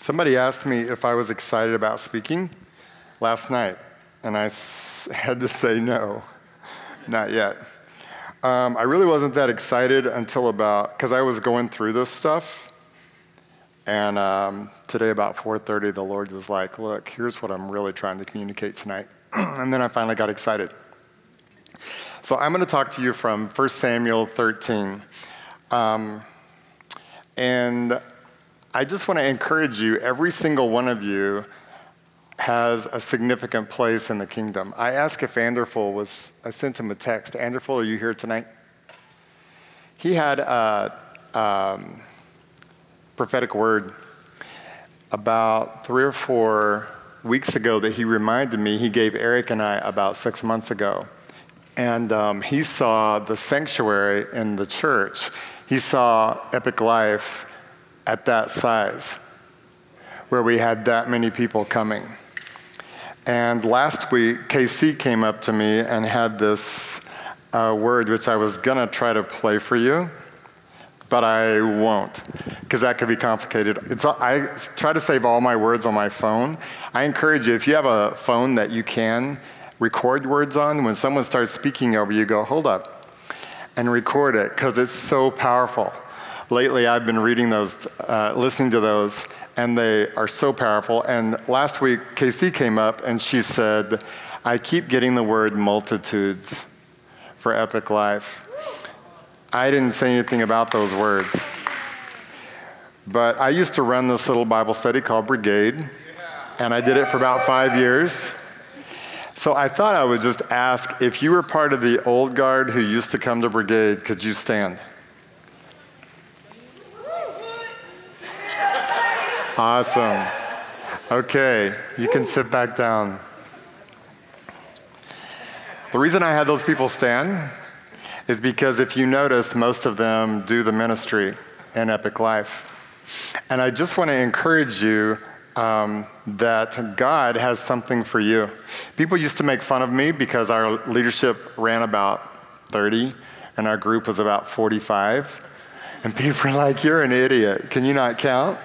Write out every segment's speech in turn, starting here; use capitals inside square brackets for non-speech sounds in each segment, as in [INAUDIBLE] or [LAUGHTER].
Somebody asked me if I was excited about speaking last night, and I [LAUGHS] had to say no, not yet. Um, I really wasn't that excited until about because I was going through this stuff, and um, today about 4:30, the Lord was like, "Look, here's what I'm really trying to communicate tonight," [CLEARS THROAT] and then I finally got excited. So I'm going to talk to you from 1 Samuel 13. Um, and I just want to encourage you, every single one of you has a significant place in the kingdom. I asked if Anderful was, I sent him a text. Anderful, are you here tonight? He had a um, prophetic word about three or four weeks ago that he reminded me he gave Eric and I about six months ago. And um, he saw the sanctuary in the church he saw Epic Life at that size, where we had that many people coming. And last week, KC came up to me and had this uh, word, which I was to try to play for you, but I won't, because that could be complicated. It's, I try to save all my words on my phone. I encourage you, if you have a phone that you can record words on, when someone starts speaking over you, go, hold up and record it because it's so powerful. Lately, I've been reading those, uh, listening to those, and they are so powerful. And last week, KC came up and she said, I keep getting the word multitudes for Epic Life. I didn't say anything about those words. But I used to run this little Bible study called Brigade, and I did it for about five years. So I thought I would just ask if you were part of the old guard who used to come to brigade, could you stand? Awesome. Okay, you can sit back down. The reason I had those people stand is because if you notice, most of them do the ministry in Epic Life. And I just want to encourage you um, that God has something for you. People used to make fun of me because our leadership ran about 30 and our group was about 45. And people were like, You're an idiot. Can you not count?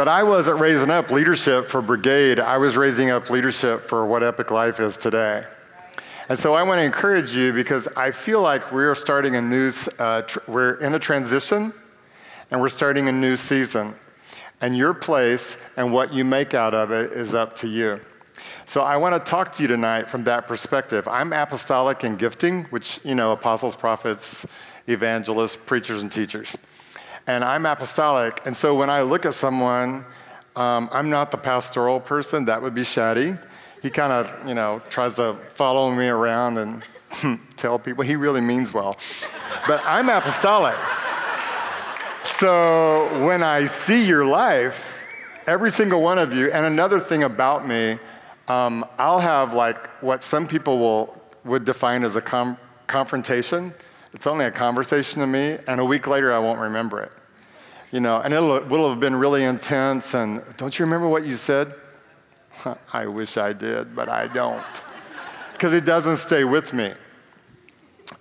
But I wasn't raising up leadership for Brigade, I was raising up leadership for what Epic Life is today. And so I want to encourage you because I feel like we're starting a new, uh, tr- we're in a transition and we're starting a new season and your place and what you make out of it is up to you. So I want to talk to you tonight from that perspective. I'm apostolic in gifting, which, you know, apostles, prophets, evangelists, preachers, and teachers. And I'm apostolic. And so when I look at someone, um, I'm not the pastoral person. That would be Shaddy. He kind of, you know, tries to follow me around and [LAUGHS] tell people he really means well. But I'm apostolic. So when I see your life, every single one of you, and another thing about me, um, I'll have like what some people will would define as a com- confrontation. It's only a conversation to me, and a week later I won't remember it. You know, and it will have been really intense. And don't you remember what you said? [LAUGHS] I wish I did, but I don't, because it doesn't stay with me.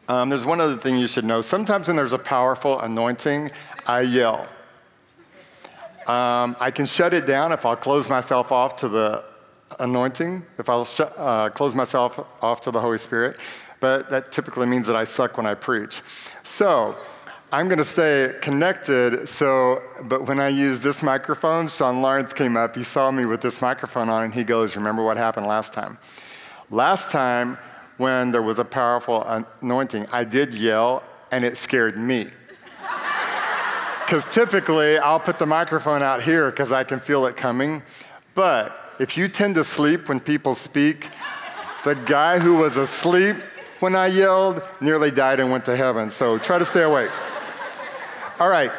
Um, there's one other thing you should know. Sometimes when there's a powerful anointing, I yell. Um, I can shut it down if I'll close myself off to the anointing, if I'll sh- uh, close myself off to the Holy Spirit, but that typically means that I suck when I preach. So, I'm going to stay connected. So, but when I use this microphone, Sean Lawrence came up. He saw me with this microphone on, and he goes, "Remember what happened last time? Last time, when there was a powerful anointing, I did yell, and it scared me. [LAUGHS] Because typically I'll put the microphone out here because I can feel it coming. But if you tend to sleep when people speak, the guy who was asleep when I yelled nearly died and went to heaven. So try to stay awake. All right.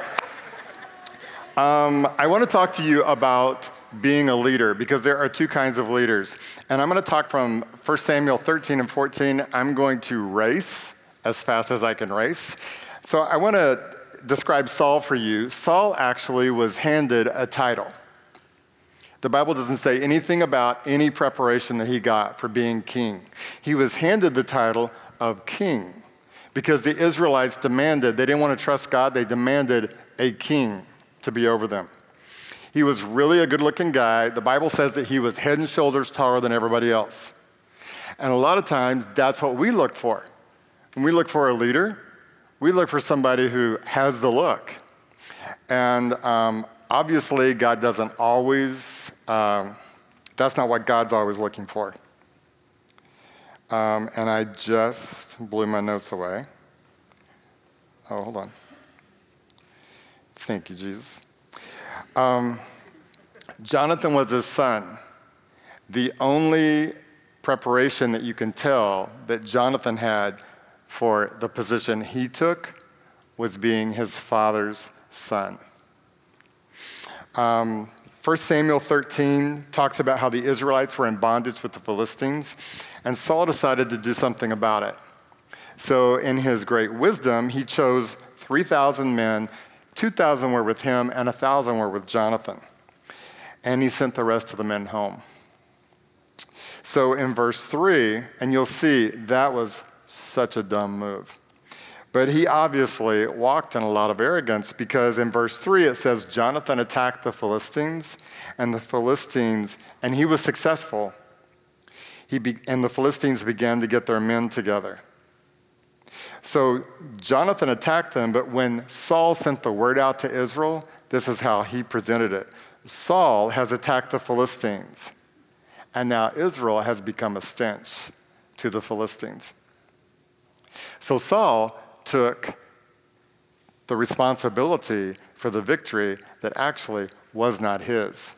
Um, I want to talk to you about being a leader because there are two kinds of leaders. And I'm going to talk from 1 Samuel 13 and 14. I'm going to race as fast as I can race. So I want to describe Saul for you, Saul actually was handed a title. The Bible doesn't say anything about any preparation that he got for being king. He was handed the title of king because the Israelites demanded, they didn't want to trust God, they demanded a king to be over them. He was really a good looking guy. The Bible says that he was head and shoulders taller than everybody else. And a lot of times, that's what we look for. When we look for a leader, we look for somebody who has the look. And um, obviously, God doesn't always, um, that's not what God's always looking for. Um, and I just blew my notes away. Oh, hold on. Thank you, Jesus. Um, Jonathan was his son. The only preparation that you can tell that Jonathan had for the position he took was being his father's son. Um, 1 Samuel 13 talks about how the Israelites were in bondage with the Philistines, and Saul decided to do something about it. So, in his great wisdom, he chose 3,000 men, 2,000 were with him, and 1,000 were with Jonathan. And he sent the rest of the men home. So, in verse 3, and you'll see that was such a dumb move. But he obviously walked in a lot of arrogance because in verse 3 it says Jonathan attacked the Philistines and the Philistines, and he was successful. He be, and the Philistines began to get their men together. So Jonathan attacked them, but when Saul sent the word out to Israel, this is how he presented it Saul has attacked the Philistines, and now Israel has become a stench to the Philistines. So Saul took the responsibility for the victory that actually was not his.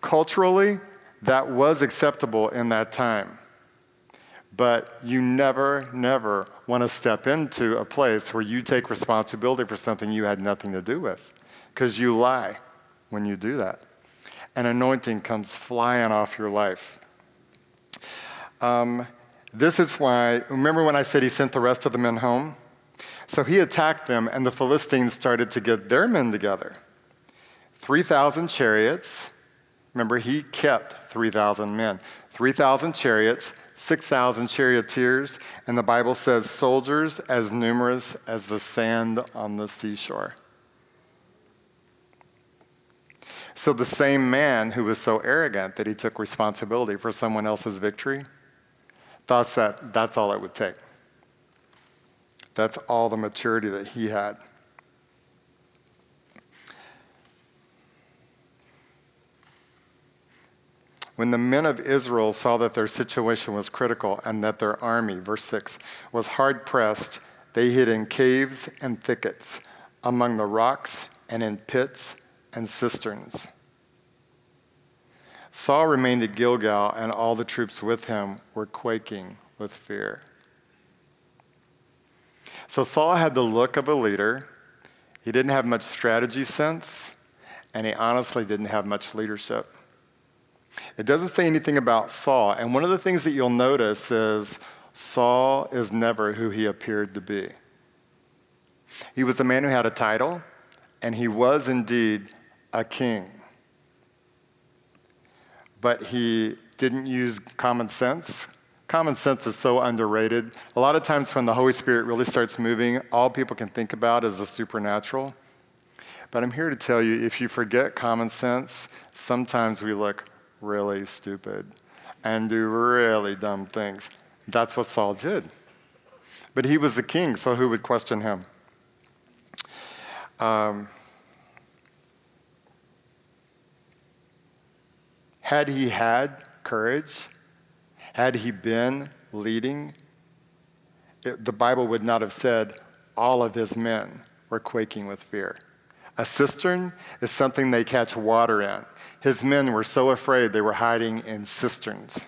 Culturally, that was acceptable in that time. But you never, never want to step into a place where you take responsibility for something you had nothing to do with, because you lie when you do that. And anointing comes flying off your life. Um, this is why, remember when I said he sent the rest of the men home? So he attacked them, and the Philistines started to get their men together. 3,000 chariots. Remember, he kept 3,000 men. 3,000 chariots, 6,000 charioteers, and the Bible says soldiers as numerous as the sand on the seashore. So the same man who was so arrogant that he took responsibility for someone else's victory thought that that's all it would take. That's all the maturity that he had. When the men of Israel saw that their situation was critical and that their army, verse 6, was hard pressed, they hid in caves and thickets, among the rocks and in pits and cisterns. Saul remained at Gilgal, and all the troops with him were quaking with fear. So Saul had the look of a leader. He didn't have much strategy sense, and he honestly didn't have much leadership. It doesn't say anything about Saul, and one of the things that you'll notice is Saul is never who he appeared to be. He was a man who had a title, and he was indeed a king but he didn't use common sense. Common sense is so underrated. A lot of times, when the Holy Spirit really starts moving, all people can think about is the supernatural. But I'm here to tell you if you forget common sense, sometimes we look really stupid and do really dumb things. That's what Saul did. But he was the king, so who would question him? Um, Had he had courage, had he been leading, it, the Bible would not have said all of his men were quaking with fear. A cistern is something they catch water in. His men were so afraid they were hiding in cisterns.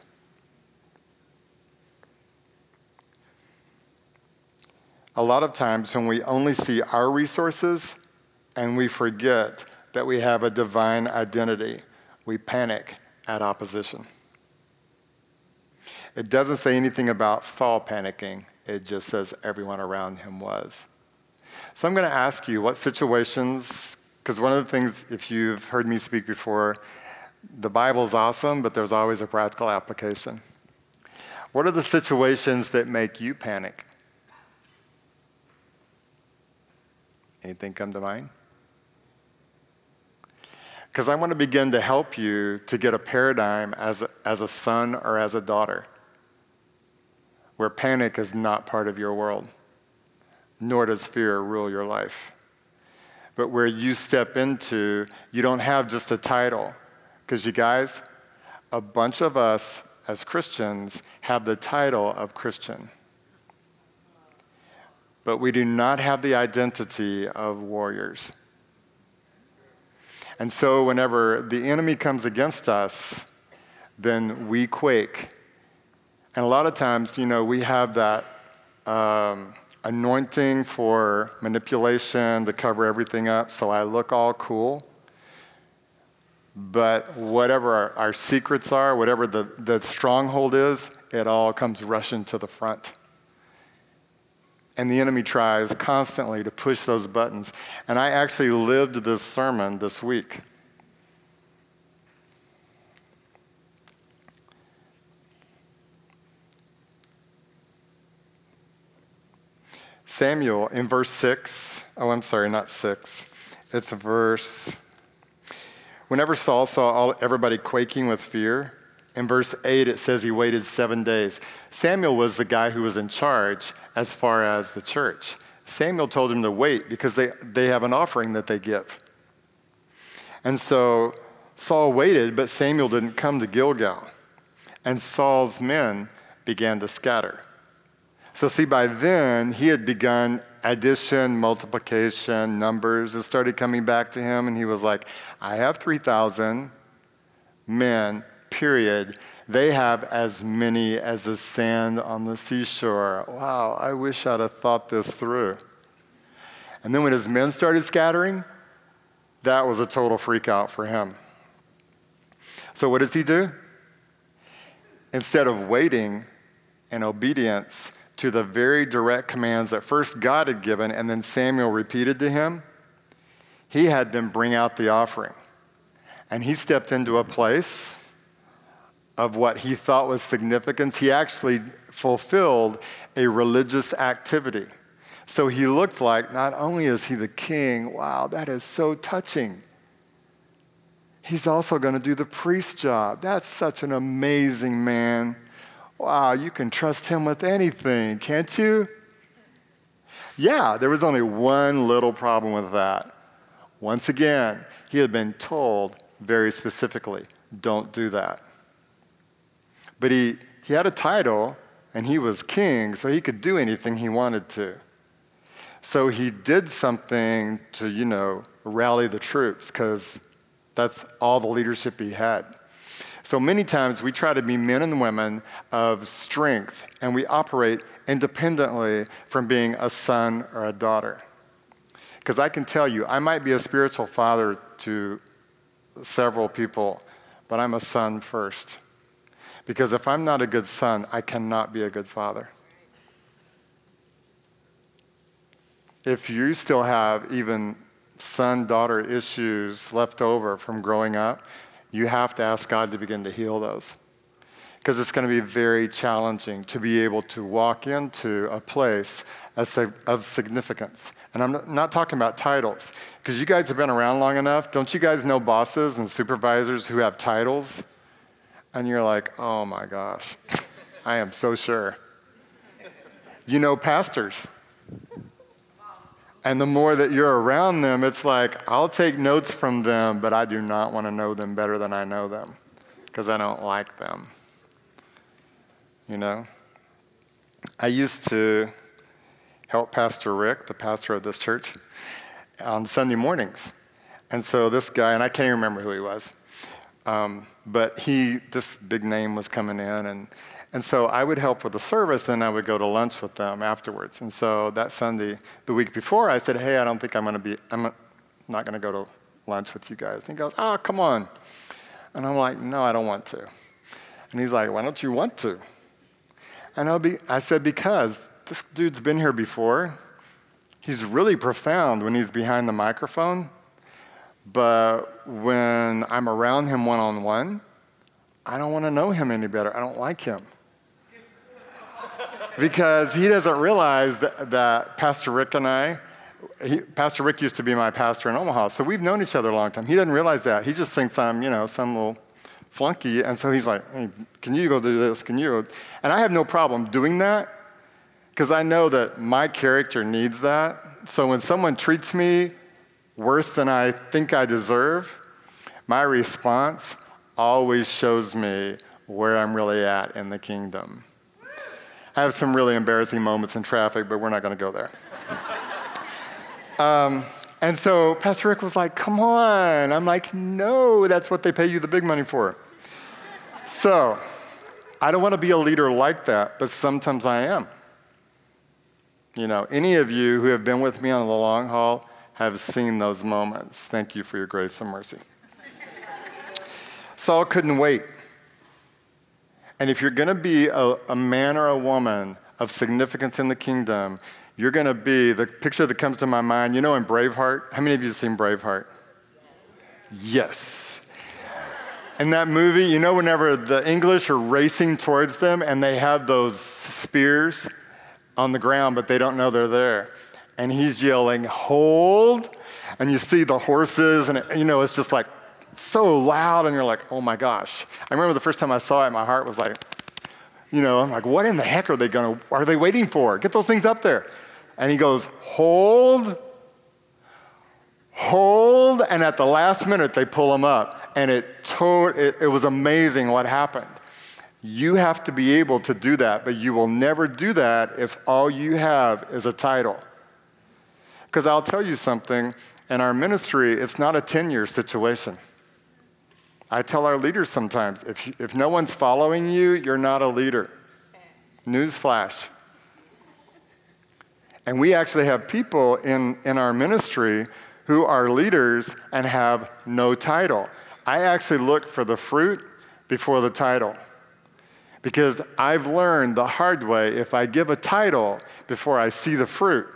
A lot of times, when we only see our resources and we forget that we have a divine identity, we panic at opposition. It doesn't say anything about Saul panicking, it just says everyone around him was. So I'm going to ask you what situations, because one of the things, if you've heard me speak before, the Bible's awesome, but there's always a practical application. What are the situations that make you panic? Anything come to mind? because I want to begin to help you to get a paradigm as a, as a son or as a daughter where panic is not part of your world, nor does fear rule your life. But where you step into, you don't have just a title. Because you guys, a bunch of us as Christians have the title of Christian. But we do not have the identity of warriors. And so, whenever the enemy comes against us, then we quake. And a lot of times, you know, we have that um, anointing for manipulation to cover everything up, so I look all cool. But whatever our, our secrets are, whatever the, the stronghold is, it all comes rushing to the front. And the enemy tries constantly to push those buttons. And I actually lived this sermon this week. Samuel in verse 6, oh, I'm sorry, not 6. It's verse. Whenever Saul saw all, everybody quaking with fear, in verse 8 it says he waited seven days. Samuel was the guy who was in charge as far as the church. Samuel told him to wait because they, they have an offering that they give. And so Saul waited, but Samuel didn't come to Gilgal. And Saul's men began to scatter. So, see, by then he had begun addition, multiplication, numbers. It started coming back to him, and he was like, I have 3,000 men, period. They have as many as the sand on the seashore. Wow, I wish I'd have thought this through. And then when his men started scattering, that was a total freak out for him. So, what does he do? Instead of waiting in obedience to the very direct commands that first God had given and then Samuel repeated to him, he had them bring out the offering. And he stepped into a place of what he thought was significance, he actually fulfilled a religious activity. So he looked like not only is he the king, wow, that is so touching. He's also going to do the priest job. That's such an amazing man. Wow, you can trust him with anything, can't you? Yeah, there was only one little problem with that. Once again, he had been told very specifically don't do that. But he, he had a title and he was king, so he could do anything he wanted to. So he did something to, you know, rally the troops because that's all the leadership he had. So many times we try to be men and women of strength and we operate independently from being a son or a daughter. Because I can tell you, I might be a spiritual father to several people, but I'm a son first. Because if I'm not a good son, I cannot be a good father. If you still have even son daughter issues left over from growing up, you have to ask God to begin to heal those. Because it's going to be very challenging to be able to walk into a place of significance. And I'm not talking about titles, because you guys have been around long enough. Don't you guys know bosses and supervisors who have titles? And you're like, oh my gosh, [LAUGHS] I am so sure. You know pastors. And the more that you're around them, it's like, I'll take notes from them, but I do not want to know them better than I know them because I don't like them. You know? I used to help Pastor Rick, the pastor of this church, on Sunday mornings. And so this guy, and I can't even remember who he was, um, but he, this big name was coming in, and, and so I would help with the service, then I would go to lunch with them afterwards. And so that Sunday, the week before, I said, hey, I don't think I'm going to be, I'm not going to go to lunch with you guys. And he goes, oh, come on. And I'm like, no, I don't want to. And he's like, why don't you want to? And I'll be, I said, because this dude's been here before. He's really profound when he's behind the microphone. But when I'm around him one on one, I don't want to know him any better. I don't like him. Because he doesn't realize that, that, Pastor Rick and I, he, Pastor Rick used to be my pastor in Omaha, so we've known each other a long time. He doesn't realize that. He just thinks I'm, you know, some little flunky. And so he's like, hey, can you go do this? Can you? And I have no problem doing that because I know that my character needs that. So when someone treats me worse than I think I deserve, my response always shows me where I'm really at in the kingdom. I have some really embarrassing moments in traffic, but we're not going to go there. um, and so Pastor Rick was like, Come on. I'm like, No, that's what they pay you the big money for. so I don't want to be a leader like that, but sometimes I am. You know, any of you who have been with me on the long haul have seen those moments. Thank you for your grace and mercy. Saul couldn't wait. And if you're going to be a, a, man or a woman of significance in the kingdom, you're going to be the picture that comes to my mind. You know, in Braveheart, how many of you have seen Braveheart? Yes. yes. In that movie, you know, whenever the English are racing towards them and they have those spears on the ground, but they don't know they're there. And he's yelling, Hold! And you see the horses, and it, you know, it's just like so loud, and you're like, oh my gosh. I remember the first time I saw it, my heart was like, you know, I'm like, what in the heck are they gonna, are they waiting for? Get those things up there. And he goes, hold, hold, and at the last minute they pull them up. And it, to- it, it was amazing what happened. You have to be able to do that, but you will never do that if all you have is a title. Because I'll tell you something, in our ministry, it's not a 10 year situation. I tell our leaders sometimes if, if no one's following you, you're not a leader. Newsflash. And we actually have people in, in our ministry who are leaders and have no title. I actually look for the fruit before the title. Because I've learned the hard way if I give a title before I see the fruit,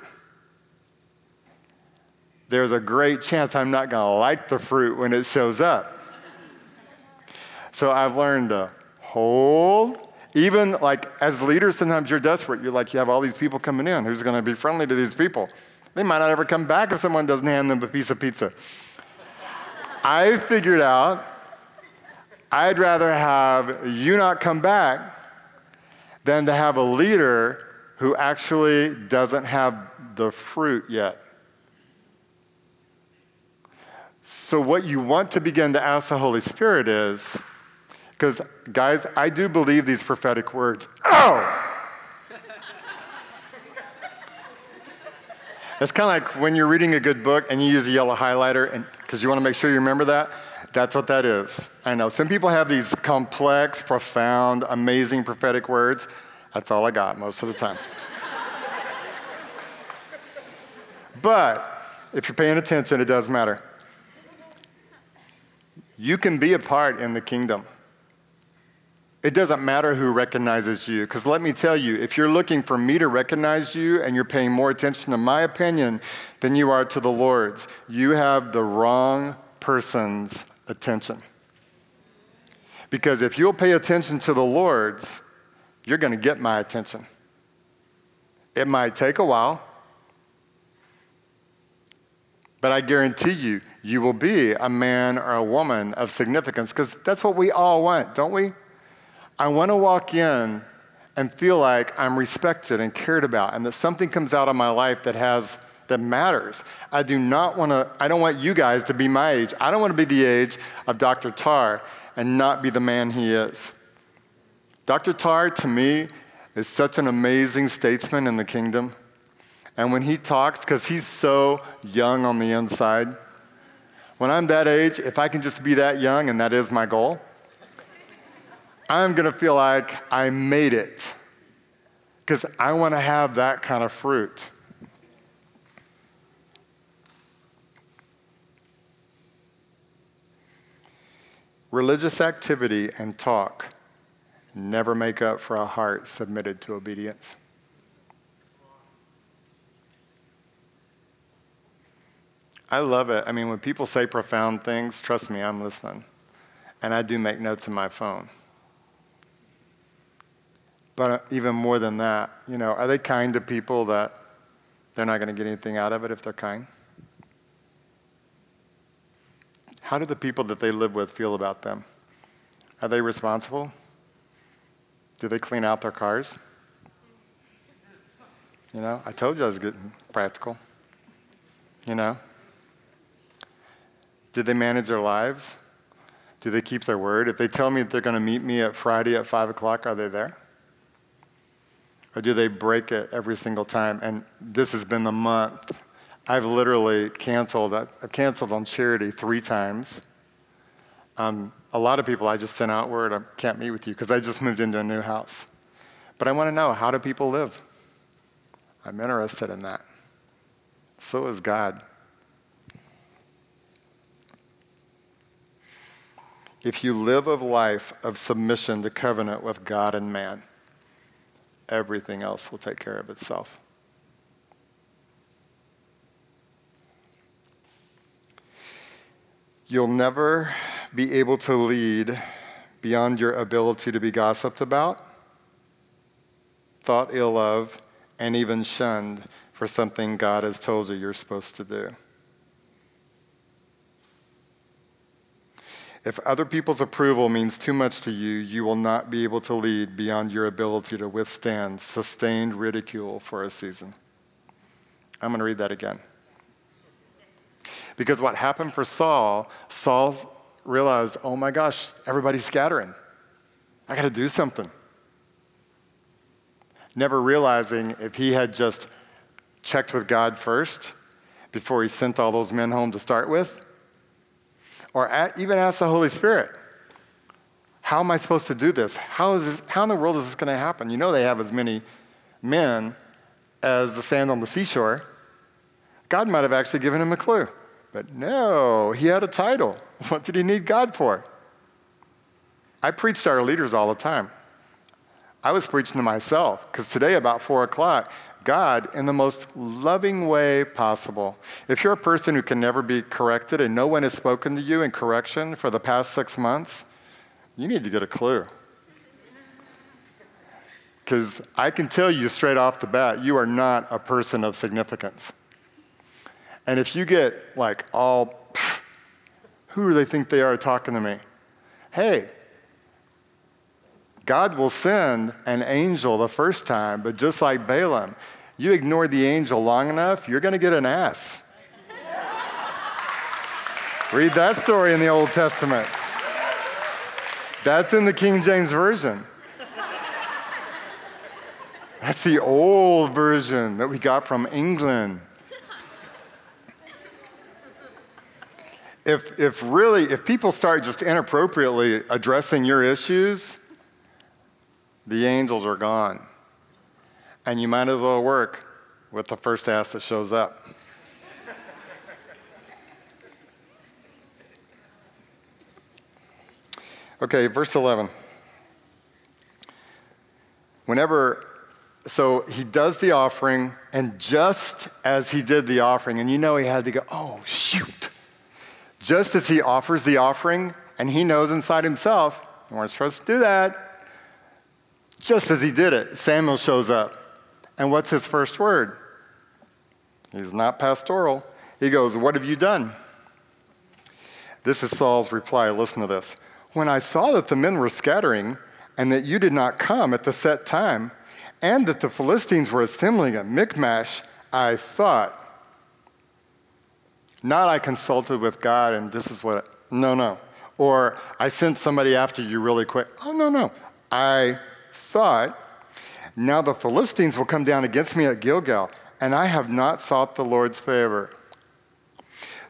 there's a great chance I'm not going to like the fruit when it shows up. So I've learned to hold. Even like as leaders, sometimes you're desperate. You're like, you have all these people coming in. Who's going to be friendly to these people? They might not ever come back if someone doesn't hand them a piece of pizza. I figured out I'd rather have you not come back than to have a leader who actually doesn't have the fruit yet. So, what you want to begin to ask the Holy Spirit is because, guys, I do believe these prophetic words. Oh! It's kind of like when you're reading a good book and you use a yellow highlighter, and because you want to make sure you remember that. That's what that is. I know some people have these complex, profound, amazing prophetic words. That's all I got most of the time. but if you're paying attention, it does matter. You can be a part in the kingdom. It doesn't matter who recognizes you, because let me tell you, if you're looking for me to recognize you and you're paying more attention to my opinion than you are to the Lord's, you have the wrong person's attention. Because if you'll pay attention to the Lord's, you're going to get my attention. It might take a while, but I guarantee you, you will be a man or a woman of significance because that's what we all want, don't we? I want to walk in and feel like I'm respected and cared about and that something comes out of my life that has that matters. I do not want to I don't want you guys to be my age. I don't want to be the age of Dr. Tar and not be the man he is. Dr. Tar to me is such an amazing statesman in the kingdom. And when he talks cuz he's so young on the inside, when I'm that age, if I can just be that young and that is my goal, I'm going to feel like I made it because I want to have that kind of fruit. Religious activity and talk never make up for a heart submitted to obedience. I love it. I mean, when people say profound things, trust me, I'm listening. And I do make notes in my phone. But uh, even more than that, you know, are they kind to people that they're not going to get anything out of it if they're kind? How do the people that they live with feel about them? Are they responsible? Do they clean out their cars? You know, I told you I was getting practical. You know? Did they manage their lives? Do they keep their word? If they tell me that they're going to meet me at Friday at 5 o'clock, are they there? Or do they break it every single time? And this has been the month. I've literally canceled. I've canceled on charity three times. Um, a lot of people I just sent out word, I can't meet with you because I just moved into a new house. But I want to know how do people live? I'm interested in that. So is God. If you live a life of submission to covenant with God and man, everything else will take care of itself. You'll never be able to lead beyond your ability to be gossiped about, thought ill of, and even shunned for something God has told you you're supposed to do. If other people's approval means too much to you, you will not be able to lead beyond your ability to withstand sustained ridicule for a season. I'm going to read that again. Because what happened for Saul, Saul realized, oh my gosh, everybody's scattering. I got to do something. Never realizing if he had just checked with God first before he sent all those men home to start with, or at, even ask the Holy Spirit, how am I supposed to do this? How, is this, how in the world is this going to happen? You know, they have as many men as the sand on the seashore. God might have actually given him a clue. But no, he had a title. [LAUGHS] What did he need God for? I preach to our leaders all the time. I was preaching to myself because today, about four o'clock, God, in the most loving way possible. If you're a person who can never be corrected and no one has spoken to you in correction for the past six months, you need to get a clue. Because I can tell you straight off the bat, you are not a person of significance. And if you get like all, who do they think they are talking to me? Hey, God will send an angel the first time, but just like Balaam, you ignore the angel long enough, you're going to get an ass. Read that story in the Old Testament. That's in the King James Version. That's the old version that we got from England. if, if really, if people start just inappropriately addressing your issues, the angels are gone. And you might as well work with the first ass that shows up. Okay, verse 11. Whenever, so he does the offering, and just as he did the offering, and you know he had to go, oh, shoot. Just as he offers the offering, and he knows inside himself, you weren't supposed to do that. Just as he did it, Samuel shows up. And what's his first word? He's not pastoral. He goes, What have you done? This is Saul's reply. Listen to this. When I saw that the men were scattering, and that you did not come at the set time, and that the Philistines were assembling at Michmash, I thought, not I consulted with God and this is what, no, no. Or I sent somebody after you really quick. Oh, no, no. I thought, now the Philistines will come down against me at Gilgal, and I have not sought the Lord's favor.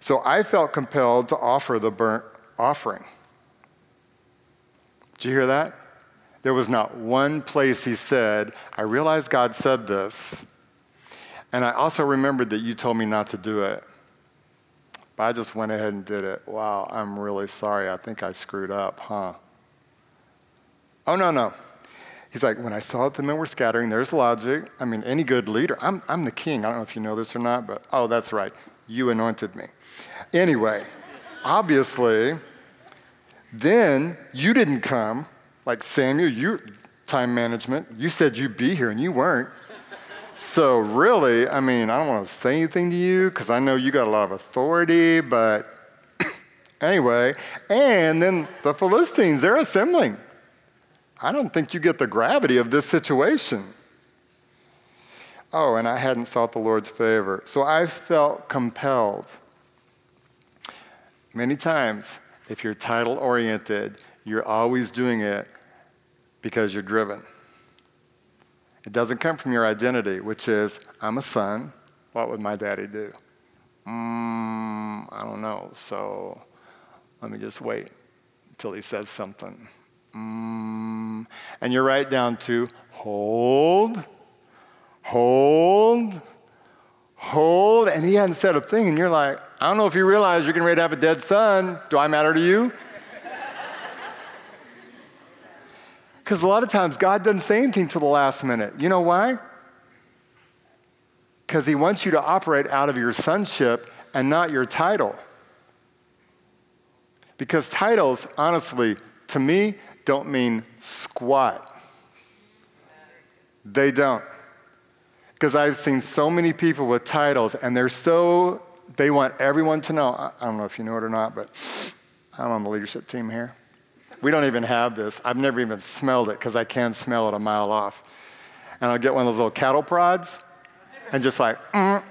So I felt compelled to offer the burnt offering. Did you hear that? There was not one place he said, I realize God said this, and I also remembered that you told me not to do it. But I just went ahead and did it. Wow, I'm really sorry. I think I screwed up, huh? Oh, no, no. He's like, when I saw that the men were scattering, there's logic. I mean, any good leader, I'm, I'm the king. I don't know if you know this or not, but oh, that's right. You anointed me. Anyway, obviously, then you didn't come. Like Samuel, you time management. You said you'd be here and you weren't. So, really, I mean, I don't want to say anything to you because I know you got a lot of authority, but [COUGHS] anyway. And then the Philistines, they're assembling. I don't think you get the gravity of this situation. Oh, and I hadn't sought the Lord's favor. So I felt compelled. Many times, if you're title oriented, you're always doing it because you're driven. It doesn't come from your identity, which is, I'm a son. What would my daddy do? Mm, I don't know. So let me just wait until he says something. Mm, and you're right down to hold, hold, hold. And he hadn't said a thing. And you're like, I don't know if you realize you're getting ready to have a dead son. Do I matter to you? [LAUGHS] Because a lot of times God doesn't say anything till the last minute. You know why? Because He wants you to operate out of your sonship and not your title. Because titles, honestly, to me, don't mean squat. They don't. Because I've seen so many people with titles and they're so, they want everyone to know. I don't know if you know it or not, but I'm on the leadership team here. We don't even have this. I've never even smelled it because I can smell it a mile off. And I'll get one of those little cattle prods and just like, mm.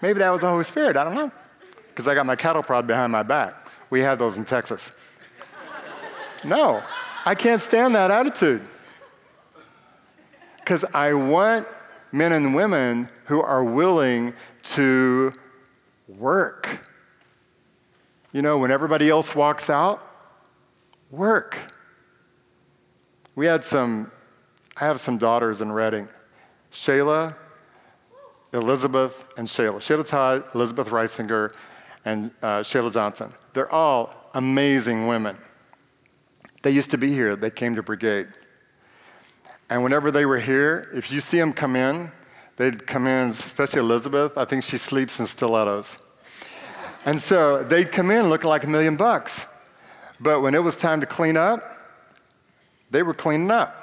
maybe that was the Holy Spirit. I don't know. Because I got my cattle prod behind my back. We have those in Texas. No, I can't stand that attitude. Because I want men and women who are willing to work. You know, when everybody else walks out, work. We had some, I have some daughters in Redding Shayla, Elizabeth, and Shayla. Shayla Todd, Elizabeth Reisinger, and uh, Shayla Johnson. They're all amazing women. They used to be here, they came to Brigade. And whenever they were here, if you see them come in, they'd come in, especially Elizabeth, I think she sleeps in stilettos. And so they'd come in looking like a million bucks. But when it was time to clean up, they were cleaning up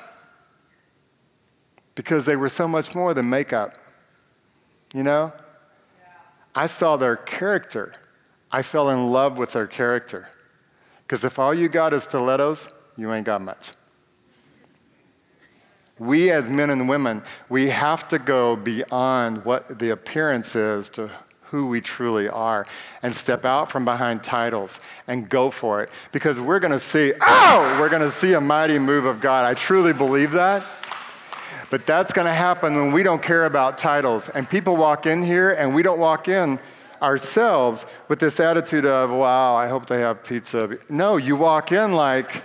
because they were so much more than makeup. You know? I saw their character. I fell in love with their character. Because if all you got is stilettos, you ain't got much. We, as men and women, we have to go beyond what the appearance is to who we truly are and step out from behind titles and go for it because we're going to see, oh, we're going to see a mighty move of God. I truly believe that. But that's going to happen when we don't care about titles. And people walk in here and we don't walk in ourselves with this attitude of, wow, I hope they have pizza. No, you walk in like,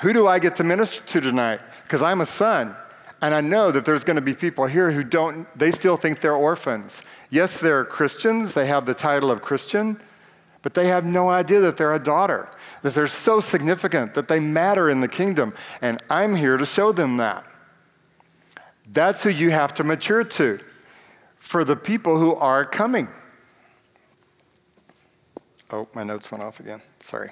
who do I get to minister to tonight? Because I'm a son. And I know that there's going to be people here who don't, they still think they're orphans. Yes, they're Christians, they have the title of Christian, but they have no idea that they're a daughter, that they're so significant, that they matter in the kingdom. And I'm here to show them that. That's who you have to mature to for the people who are coming. Oh, my notes went off again. Sorry.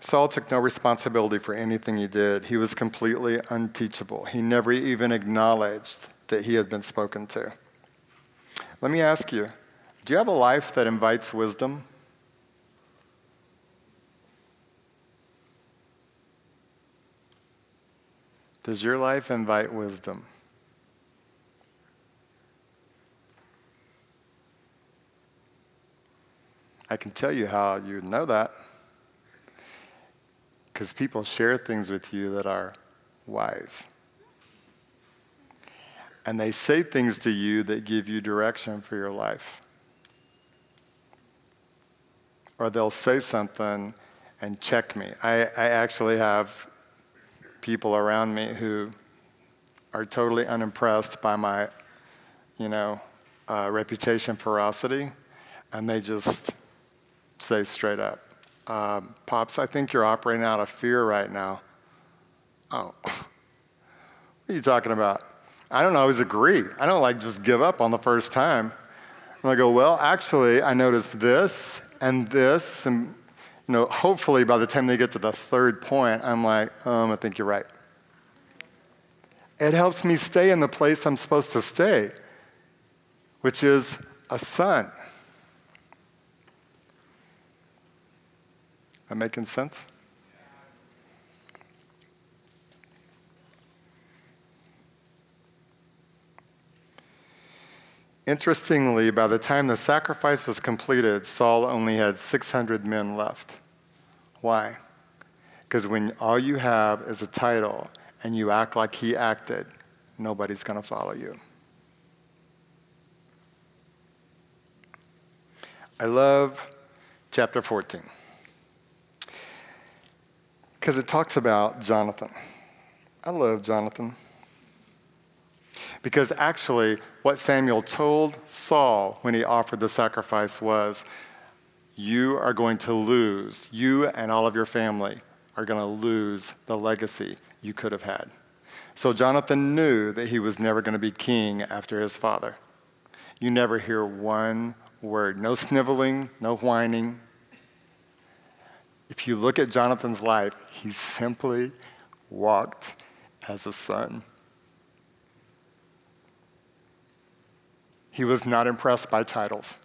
Saul took no responsibility for anything he did. He was completely unteachable. He never even acknowledged that he had been spoken to. Let me ask you do you have a life that invites wisdom? Does your life invite wisdom? I can tell you how you know that because people share things with you that are wise. And they say things to you that give you direction for your life. Or they'll say something and check me. I, I actually have people around me who are totally unimpressed by my, you know, uh, reputation ferocity, and they just say straight up, um, Pops, I think you're operating out of fear right now. Oh, [LAUGHS] what are you talking about? I don't always agree. I don't like just give up on the first time. And I go, Well, actually, I noticed this and this, and you know, hopefully by the time they get to the third point, I'm like, um, I think you're right. It helps me stay in the place I'm supposed to stay, which is a son. Making sense? Interestingly, by the time the sacrifice was completed, Saul only had 600 men left. Why? Because when all you have is a title and you act like he acted, nobody's going to follow you. I love chapter 14 because it talks about Jonathan. I love Jonathan. Because actually, what Samuel told Saul when he offered the sacrifice was, You are going to lose, you and all of your family are going to lose the legacy you could have had. So Jonathan knew that he was never going to be king after his father. You never hear one word, no sniveling, no whining. If you look at Jonathan's life, he simply walked as a son. He was not impressed by titles.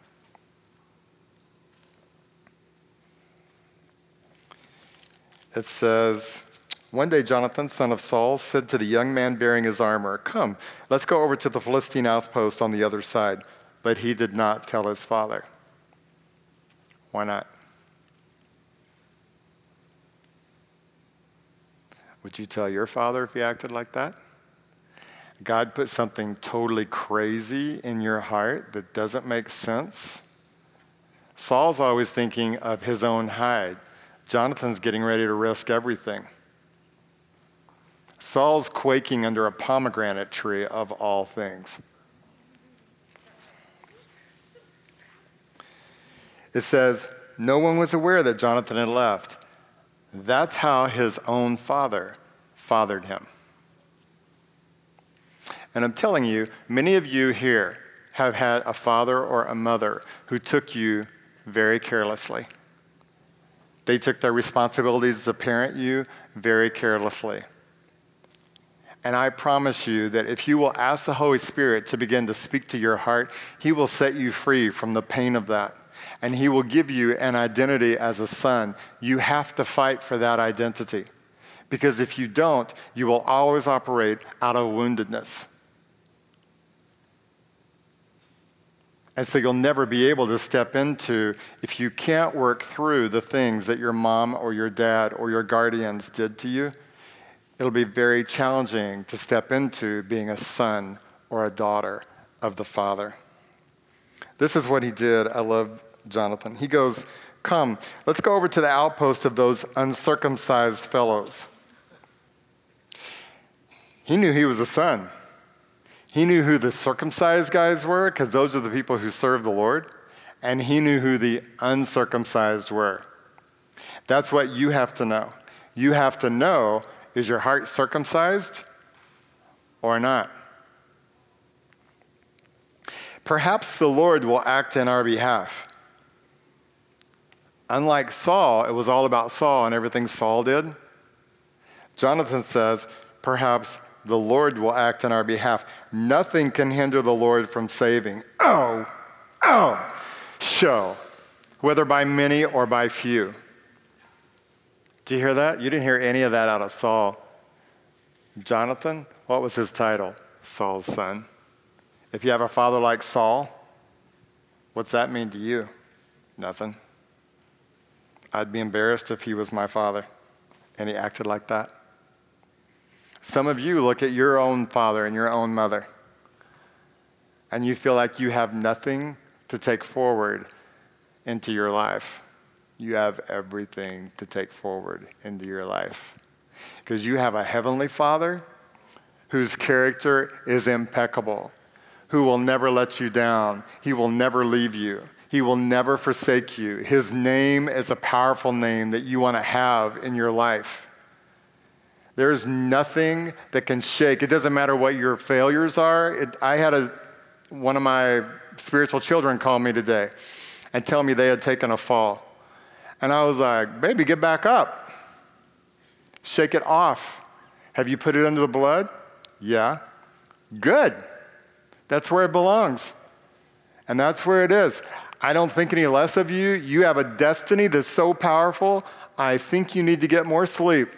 It says, One day Jonathan, son of Saul, said to the young man bearing his armor, Come, let's go over to the Philistine outpost on the other side. But he did not tell his father. Why not? Would you tell your father if he acted like that? God put something totally crazy in your heart that doesn't make sense. Saul's always thinking of his own hide. Jonathan's getting ready to risk everything. Saul's quaking under a pomegranate tree of all things. It says, No one was aware that Jonathan had left. That's how his own father fathered him. And I'm telling you, many of you here have had a father or a mother who took you very carelessly. They took their responsibilities to parent you very carelessly. And I promise you that if you will ask the Holy Spirit to begin to speak to your heart, He will set you free from the pain of that. And He will give you an identity as a son. You have to fight for that identity. Because if you don't, you will always operate out of woundedness. And so you'll never be able to step into if you can't work through the things that your mom or your dad or your guardians did to you. It'll be very challenging to step into being a son or a daughter of the Father. This is what he did. I love Jonathan. He goes, Come, let's go over to the outpost of those uncircumcised fellows. He knew he was a son. He knew who the circumcised guys were, because those are the people who serve the Lord, and he knew who the uncircumcised were. That's what you have to know. You have to know is your heart circumcised or not? Perhaps the Lord will act in our behalf. Unlike Saul, it was all about Saul and everything Saul did. Jonathan says, perhaps the Lord will act in our behalf. Nothing can hinder the Lord from saving. Oh, oh, show, whether by many or by few. Do you hear that? You didn't hear any of that out of Saul. Jonathan, what was his title? Saul's son. If you have a father like Saul, what's that mean to you? Nothing. I'd be embarrassed if he was my father and he acted like that. Some of you look at your own father and your own mother, and you feel like you have nothing to take forward into your life. You have everything to take forward into your life. Because you have a heavenly father whose character is impeccable, who will never let you down, he will never leave you. He will never forsake you. His name is a powerful name that you want to have in your life. There's nothing that can shake. It doesn't matter what your failures are. It, I had a, one of my spiritual children call me today and tell me they had taken a fall. And I was like, Baby, get back up. Shake it off. Have you put it under the blood? Yeah. Good. That's where it belongs. And that's where it is. I don't think any less of you. You have a destiny that's so powerful. I think you need to get more sleep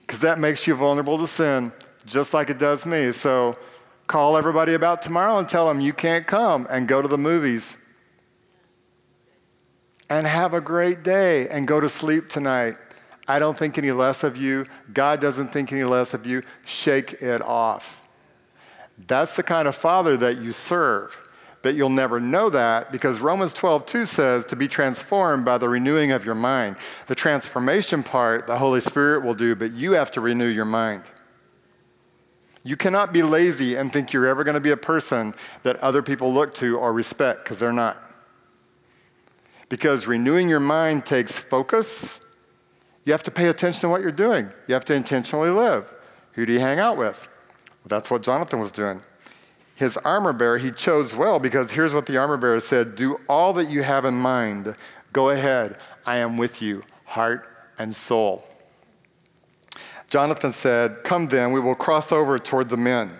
because that makes you vulnerable to sin, just like it does me. So call everybody about tomorrow and tell them you can't come and go to the movies. And have a great day and go to sleep tonight. I don't think any less of you. God doesn't think any less of you. Shake it off. That's the kind of father that you serve. But you'll never know that because Romans 12, 2 says to be transformed by the renewing of your mind. The transformation part, the Holy Spirit will do, but you have to renew your mind. You cannot be lazy and think you're ever going to be a person that other people look to or respect because they're not. Because renewing your mind takes focus. You have to pay attention to what you're doing. You have to intentionally live. Who do you hang out with? Well, that's what Jonathan was doing his armor bearer, he chose well because here's what the armor bearer said Do all that you have in mind. Go ahead. I am with you, heart and soul. Jonathan said, Come then, we will cross over toward the men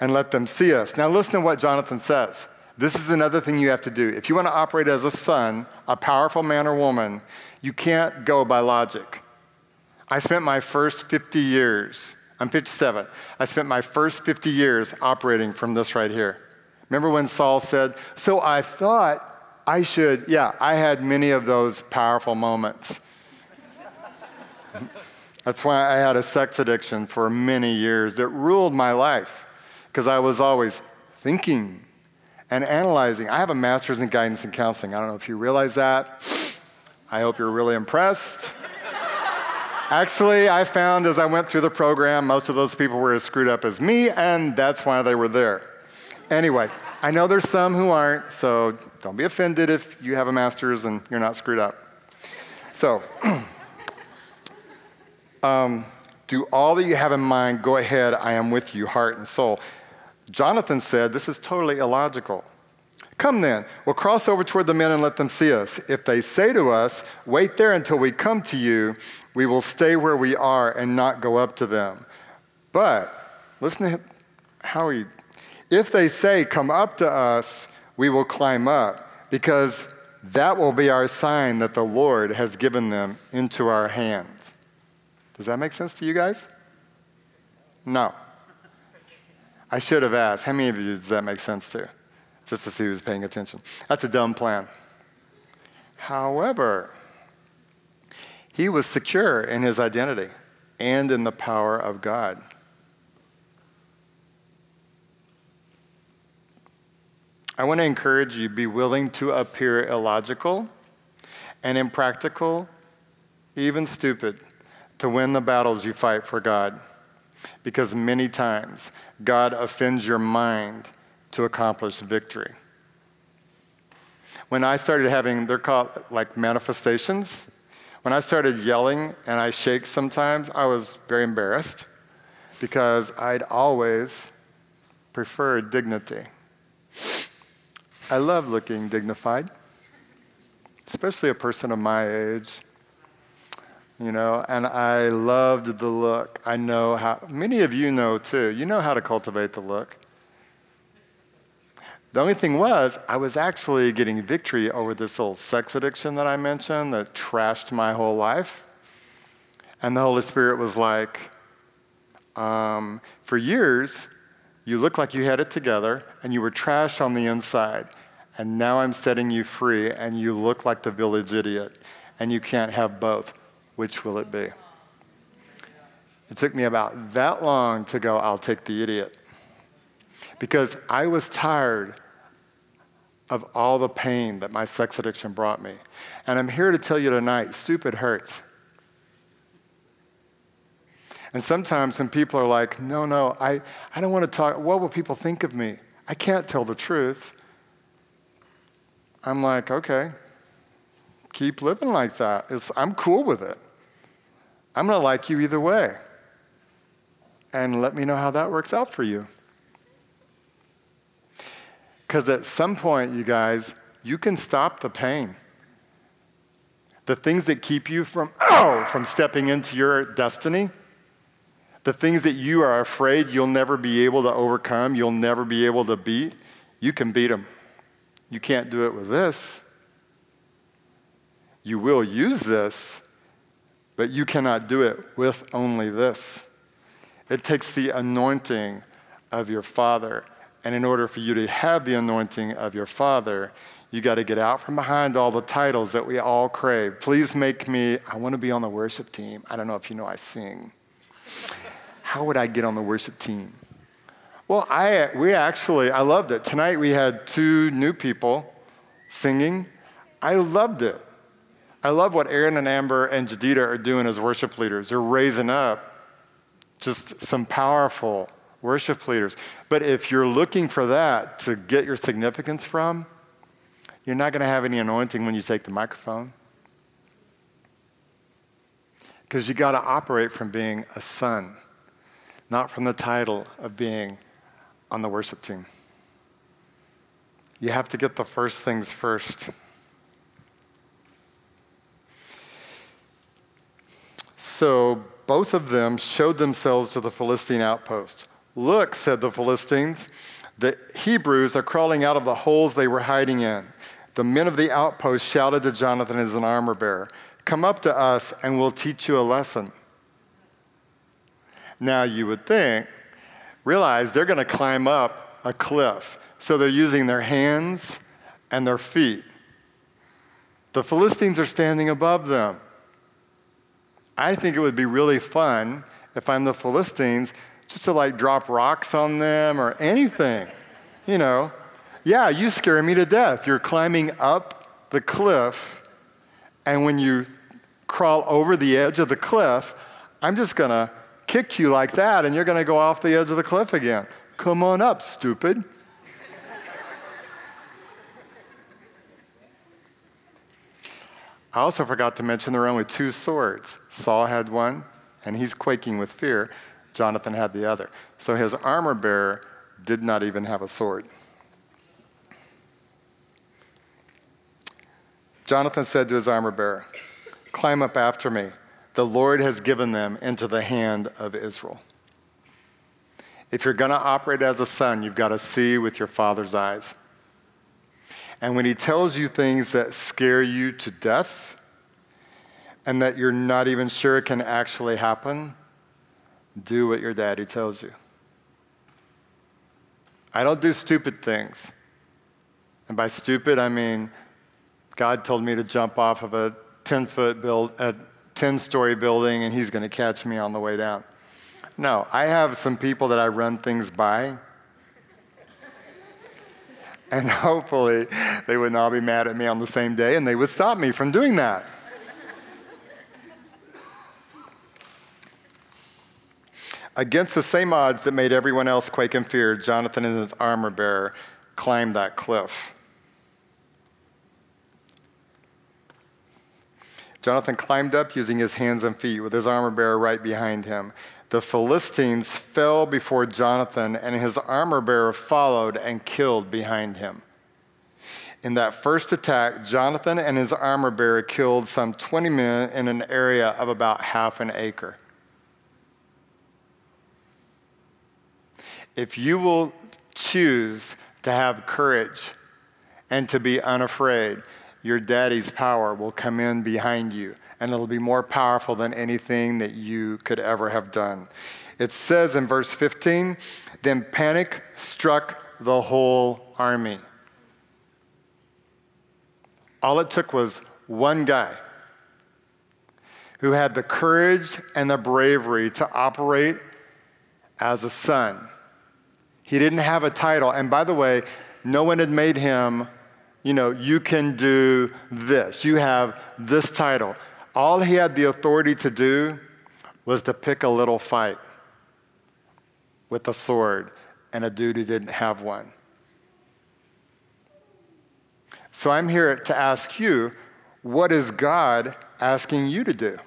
and let them see us. Now, listen to what Jonathan says. This is another thing you have to do. If you want to operate as a son, a powerful man or woman, you can't go by logic. I spent my first 50 years I'm 57. I spent my first 50 years operating from this right here. Remember when Saul said, So I thought I should, yeah, I had many of those powerful moments. [LAUGHS] That's why I had a sex addiction for many years that ruled my life because I was always thinking and analyzing. I have a master's in guidance and counseling. I don't know if you realize that. I hope you're really impressed. Actually, I found as I went through the program, most of those people were as screwed up as me, and that's why they were there. Anyway, I know there's some who aren't, so don't be offended if you have a master's and you're not screwed up. So, [CLEARS THROAT] um, do all that you have in mind, go ahead, I am with you, heart and soul. Jonathan said, This is totally illogical. Come then, we'll cross over toward the men and let them see us. If they say to us, Wait there until we come to you, we will stay where we are and not go up to them. But listen to how he, if they say, Come up to us, we will climb up, because that will be our sign that the Lord has given them into our hands. Does that make sense to you guys? No. I should have asked. How many of you does that make sense to? Just to see who's paying attention. That's a dumb plan. However, he was secure in his identity and in the power of God. I want to encourage you be willing to appear illogical and impractical, even stupid, to win the battles you fight for God. Because many times God offends your mind to accomplish victory. When I started having, they're called like manifestations, when I started yelling and I shake sometimes, I was very embarrassed because I'd always preferred dignity. I love looking dignified, especially a person of my age. You know, and I loved the look. I know how, many of you know too, you know how to cultivate the look. The only thing was, I was actually getting victory over this little sex addiction that I mentioned that trashed my whole life. And the Holy Spirit was like, um, for years, you looked like you had it together and you were trash on the inside. And now I'm setting you free and you look like the village idiot. And you can't have both. Which will it be? It took me about that long to go, I'll take the idiot. Because I was tired of all the pain that my sex addiction brought me. And I'm here to tell you tonight stupid hurts. And sometimes when people are like, no, no, I, I don't want to talk, what will people think of me? I can't tell the truth. I'm like, okay, keep living like that. It's, I'm cool with it. I'm going to like you either way. And let me know how that works out for you. Because at some point, you guys, you can stop the pain. the things that keep you from, oh, from stepping into your destiny, the things that you are afraid you'll never be able to overcome, you'll never be able to beat, you can beat them. You can't do it with this. You will use this, but you cannot do it with only this. It takes the anointing of your Father. And in order for you to have the anointing of your Father, you got to get out from behind all the titles that we all crave. Please make me, I want to be on the worship team. I don't know if you know I sing. How would I get on the worship team? Well, I, we actually, I loved it. Tonight we had two new people singing. I loved it. I love what Aaron and Amber and Jadita are doing as worship leaders. They're raising up just some powerful worship leaders. But if you're looking for that to get your significance from, you're not going to have any anointing when you take the microphone. Because you got to operate from being a son, not from the title of being on the worship team. You have to get the first things first. So both of them showed themselves to the Philistine outpost. Look, said the Philistines, the Hebrews are crawling out of the holes they were hiding in. The men of the outpost shouted to Jonathan as an armor bearer, Come up to us and we'll teach you a lesson. Now you would think, realize they're going to climb up a cliff. So they're using their hands and their feet. The Philistines are standing above them. I think it would be really fun if I'm the Philistines just to like drop rocks on them or anything. You know, yeah, you scare me to death. You're climbing up the cliff, and when you crawl over the edge of the cliff, I'm just gonna kick you like that, and you're gonna go off the edge of the cliff again. Come on up, stupid. I also forgot to mention there are only two swords. Saul had one, and he's quaking with fear. Jonathan had the other. So his armor bearer did not even have a sword. Jonathan said to his armor bearer, Climb up after me. The Lord has given them into the hand of Israel. If you're going to operate as a son, you've got to see with your father's eyes. And when he tells you things that scare you to death and that you're not even sure can actually happen, do what your daddy tells you. I don't do stupid things. And by stupid, I mean God told me to jump off of a 10 foot build, a 10 story building, and he's going to catch me on the way down. No, I have some people that I run things by and [LAUGHS] hopefully, they would not be mad at me on the same day and they would stop me from doing that. Against the same odds that made everyone else quake in fear, Jonathan and his armor bearer climbed that cliff. Jonathan climbed up using his hands and feet with his armor bearer right behind him the Philistines fell before Jonathan, and his armor bearer followed and killed behind him. In that first attack, Jonathan and his armor bearer killed some 20 men in an area of about half an acre. If you will choose to have courage and to be unafraid, your daddy's power will come in behind you and it'll be more powerful than anything that you could ever have done. It says in verse 15, then panic struck the whole army. All it took was one guy who had the courage and the bravery to operate as a son. He didn't have a title. And by the way, no one had made him, you know, you can do this. You have this title. All he had the authority to do was to pick a little fight with a sword and a dude who didn't have one. So I'm here to ask you what is God asking you to do?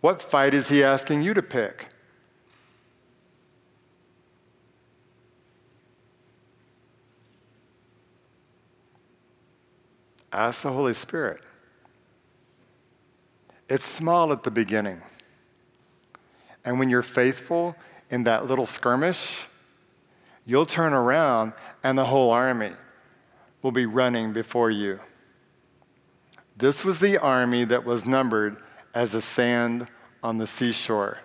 What fight is he asking you to pick? Ask the Holy Spirit. It's small at the beginning. And when you're faithful in that little skirmish, you'll turn around and the whole army will be running before you. This was the army that was numbered as the sand on the seashore.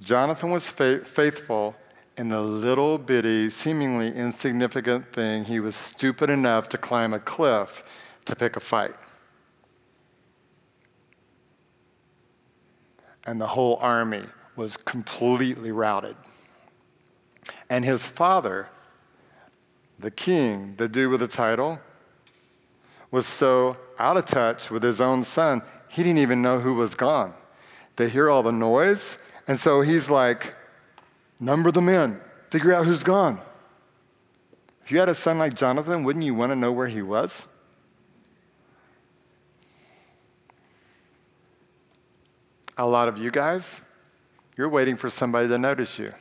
Jonathan was fa- faithful in the little bitty, seemingly insignificant thing. He was stupid enough to climb a cliff to pick a fight. And the whole army was completely routed. And his father, the king, the dude with the title, was so out of touch with his own son, he didn't even know who was gone. They hear all the noise, and so he's like, number the men, figure out who's gone. If you had a son like Jonathan, wouldn't you want to know where he was? A lot of you guys, you're waiting for somebody to notice you.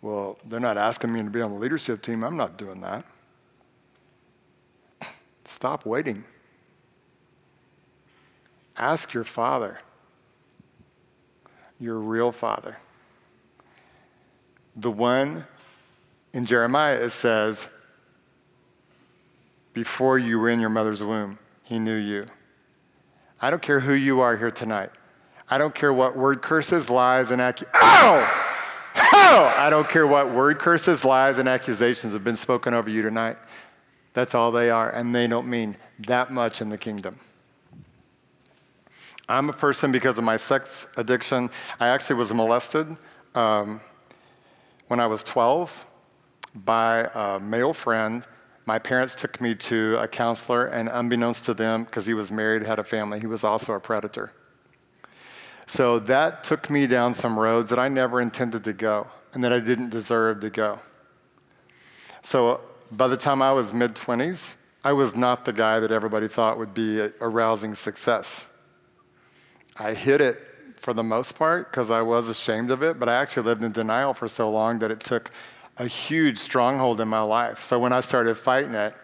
Well, they're not asking me to be on the leadership team. I'm not doing that. Stop waiting. Ask your father, your real father. The one in Jeremiah, it says, before you were in your mother's womb, he knew you. I don't care who you are here tonight. I don't care what word curses, lies, and accusations. Ow! Ow! I don't care what word curses, lies, and accusations have been spoken over you tonight. That's all they are, and they don't mean that much in the kingdom. I'm a person because of my sex addiction. I actually was molested um, when I was 12 by a male friend. My parents took me to a counselor, and unbeknownst to them, because he was married, had a family, he was also a predator. So that took me down some roads that I never intended to go and that I didn't deserve to go. So by the time I was mid 20s, I was not the guy that everybody thought would be a, a rousing success. I hid it for the most part because I was ashamed of it, but I actually lived in denial for so long that it took a huge stronghold in my life. So when I started fighting it,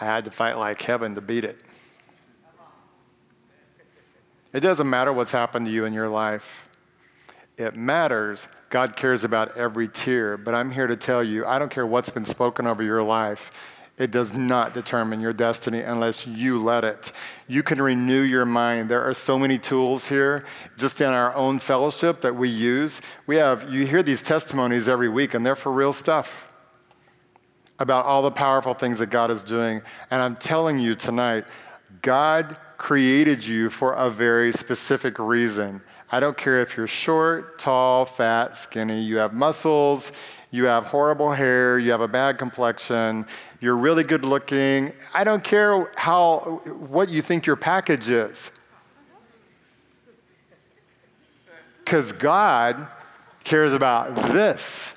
I had to fight like heaven to beat it. It doesn't matter what's happened to you in your life. It matters. God cares about every tear. But I'm here to tell you I don't care what's been spoken over your life. It does not determine your destiny unless you let it. You can renew your mind. There are so many tools here just in our own fellowship that we use. We have, you hear these testimonies every week, and they're for real stuff about all the powerful things that God is doing. And I'm telling you tonight, God created you for a very specific reason. I don't care if you're short, tall, fat, skinny, you have muscles, you have horrible hair, you have a bad complexion, you're really good looking. I don't care how what you think your package is. Cuz God cares about this.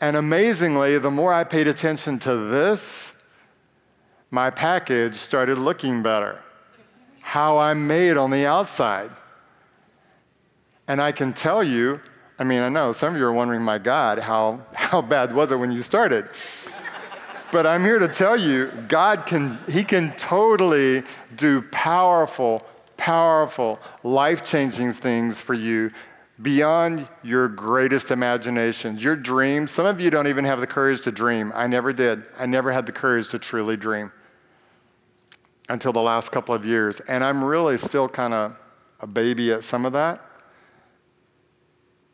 And amazingly, the more I paid attention to this, my package started looking better. How I'm made on the outside. And I can tell you, I mean, I know some of you are wondering, my God, how, how bad was it when you started? but I'm here to tell you, God can, He can totally do powerful, powerful, life changing things for you beyond your greatest imaginations, your dreams. Some of you don't even have the courage to dream. I never did. I never had the courage to truly dream until the last couple of years. And I'm really still kind of a baby at some of that.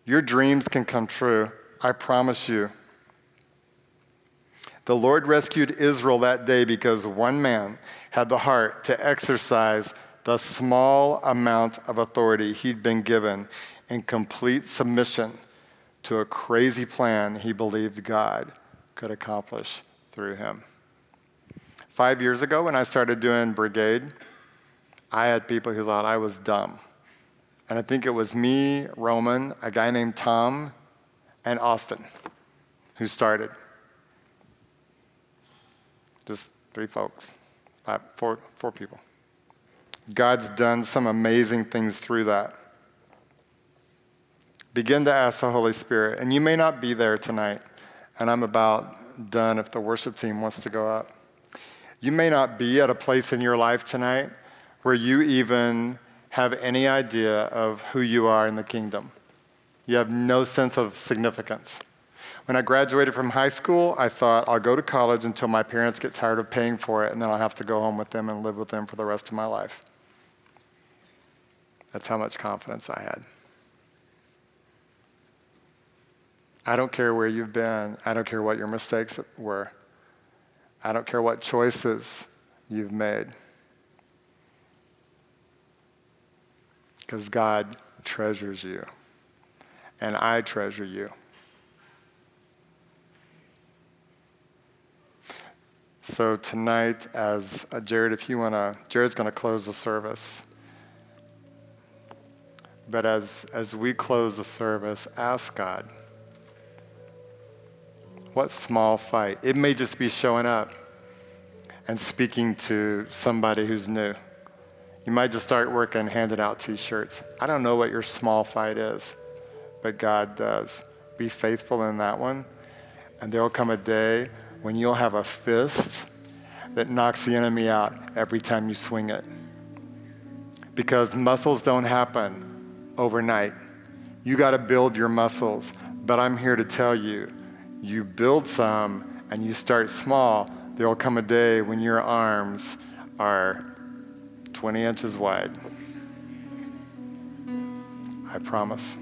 Your dreams can come true. I promise you. The Lord rescued Israel that day because one man had the heart to exercise the small amount of authority he'd been given in complete submission to a crazy plan he believed God could accomplish through him. Five years ago, when I started doing brigade, I had people who thought I was dumb. And I think it was me, Roman, a guy named Tom, and Austin who started. Just three folks, five, four, four people. God's done some amazing things through that. Begin to ask the Holy Spirit, and you may not be there tonight, and I'm about done if the worship team wants to go up. You may not be at a place in your life tonight where you even have any idea of who you are in the kingdom. You have no sense of significance. When I graduated from high school, I thought I'll go to college until my parents get tired of paying for it, and then I'll have to go home with them and live with them for the rest of my life. That's how much confidence I had. I don't care where you've been, I don't care what your mistakes were, I don't care what choices you've made. Because God treasures you, and I treasure you. So tonight, as uh, Jared, if you want to, Jared's to close the service. But as, as we close the service, ask God, what small fight? It may just be showing up and speaking to somebody who's new. You might just start working handing out t shirts. I don't know what your small fight is, but God does. Be faithful in that one, and there will come a day when you'll have a fist that knocks the enemy out every time you swing it. Because muscles don't happen overnight. You got to build your muscles. But I'm here to tell you you build some and you start small, there will come a day when your arms are 20 inches wide. I promise.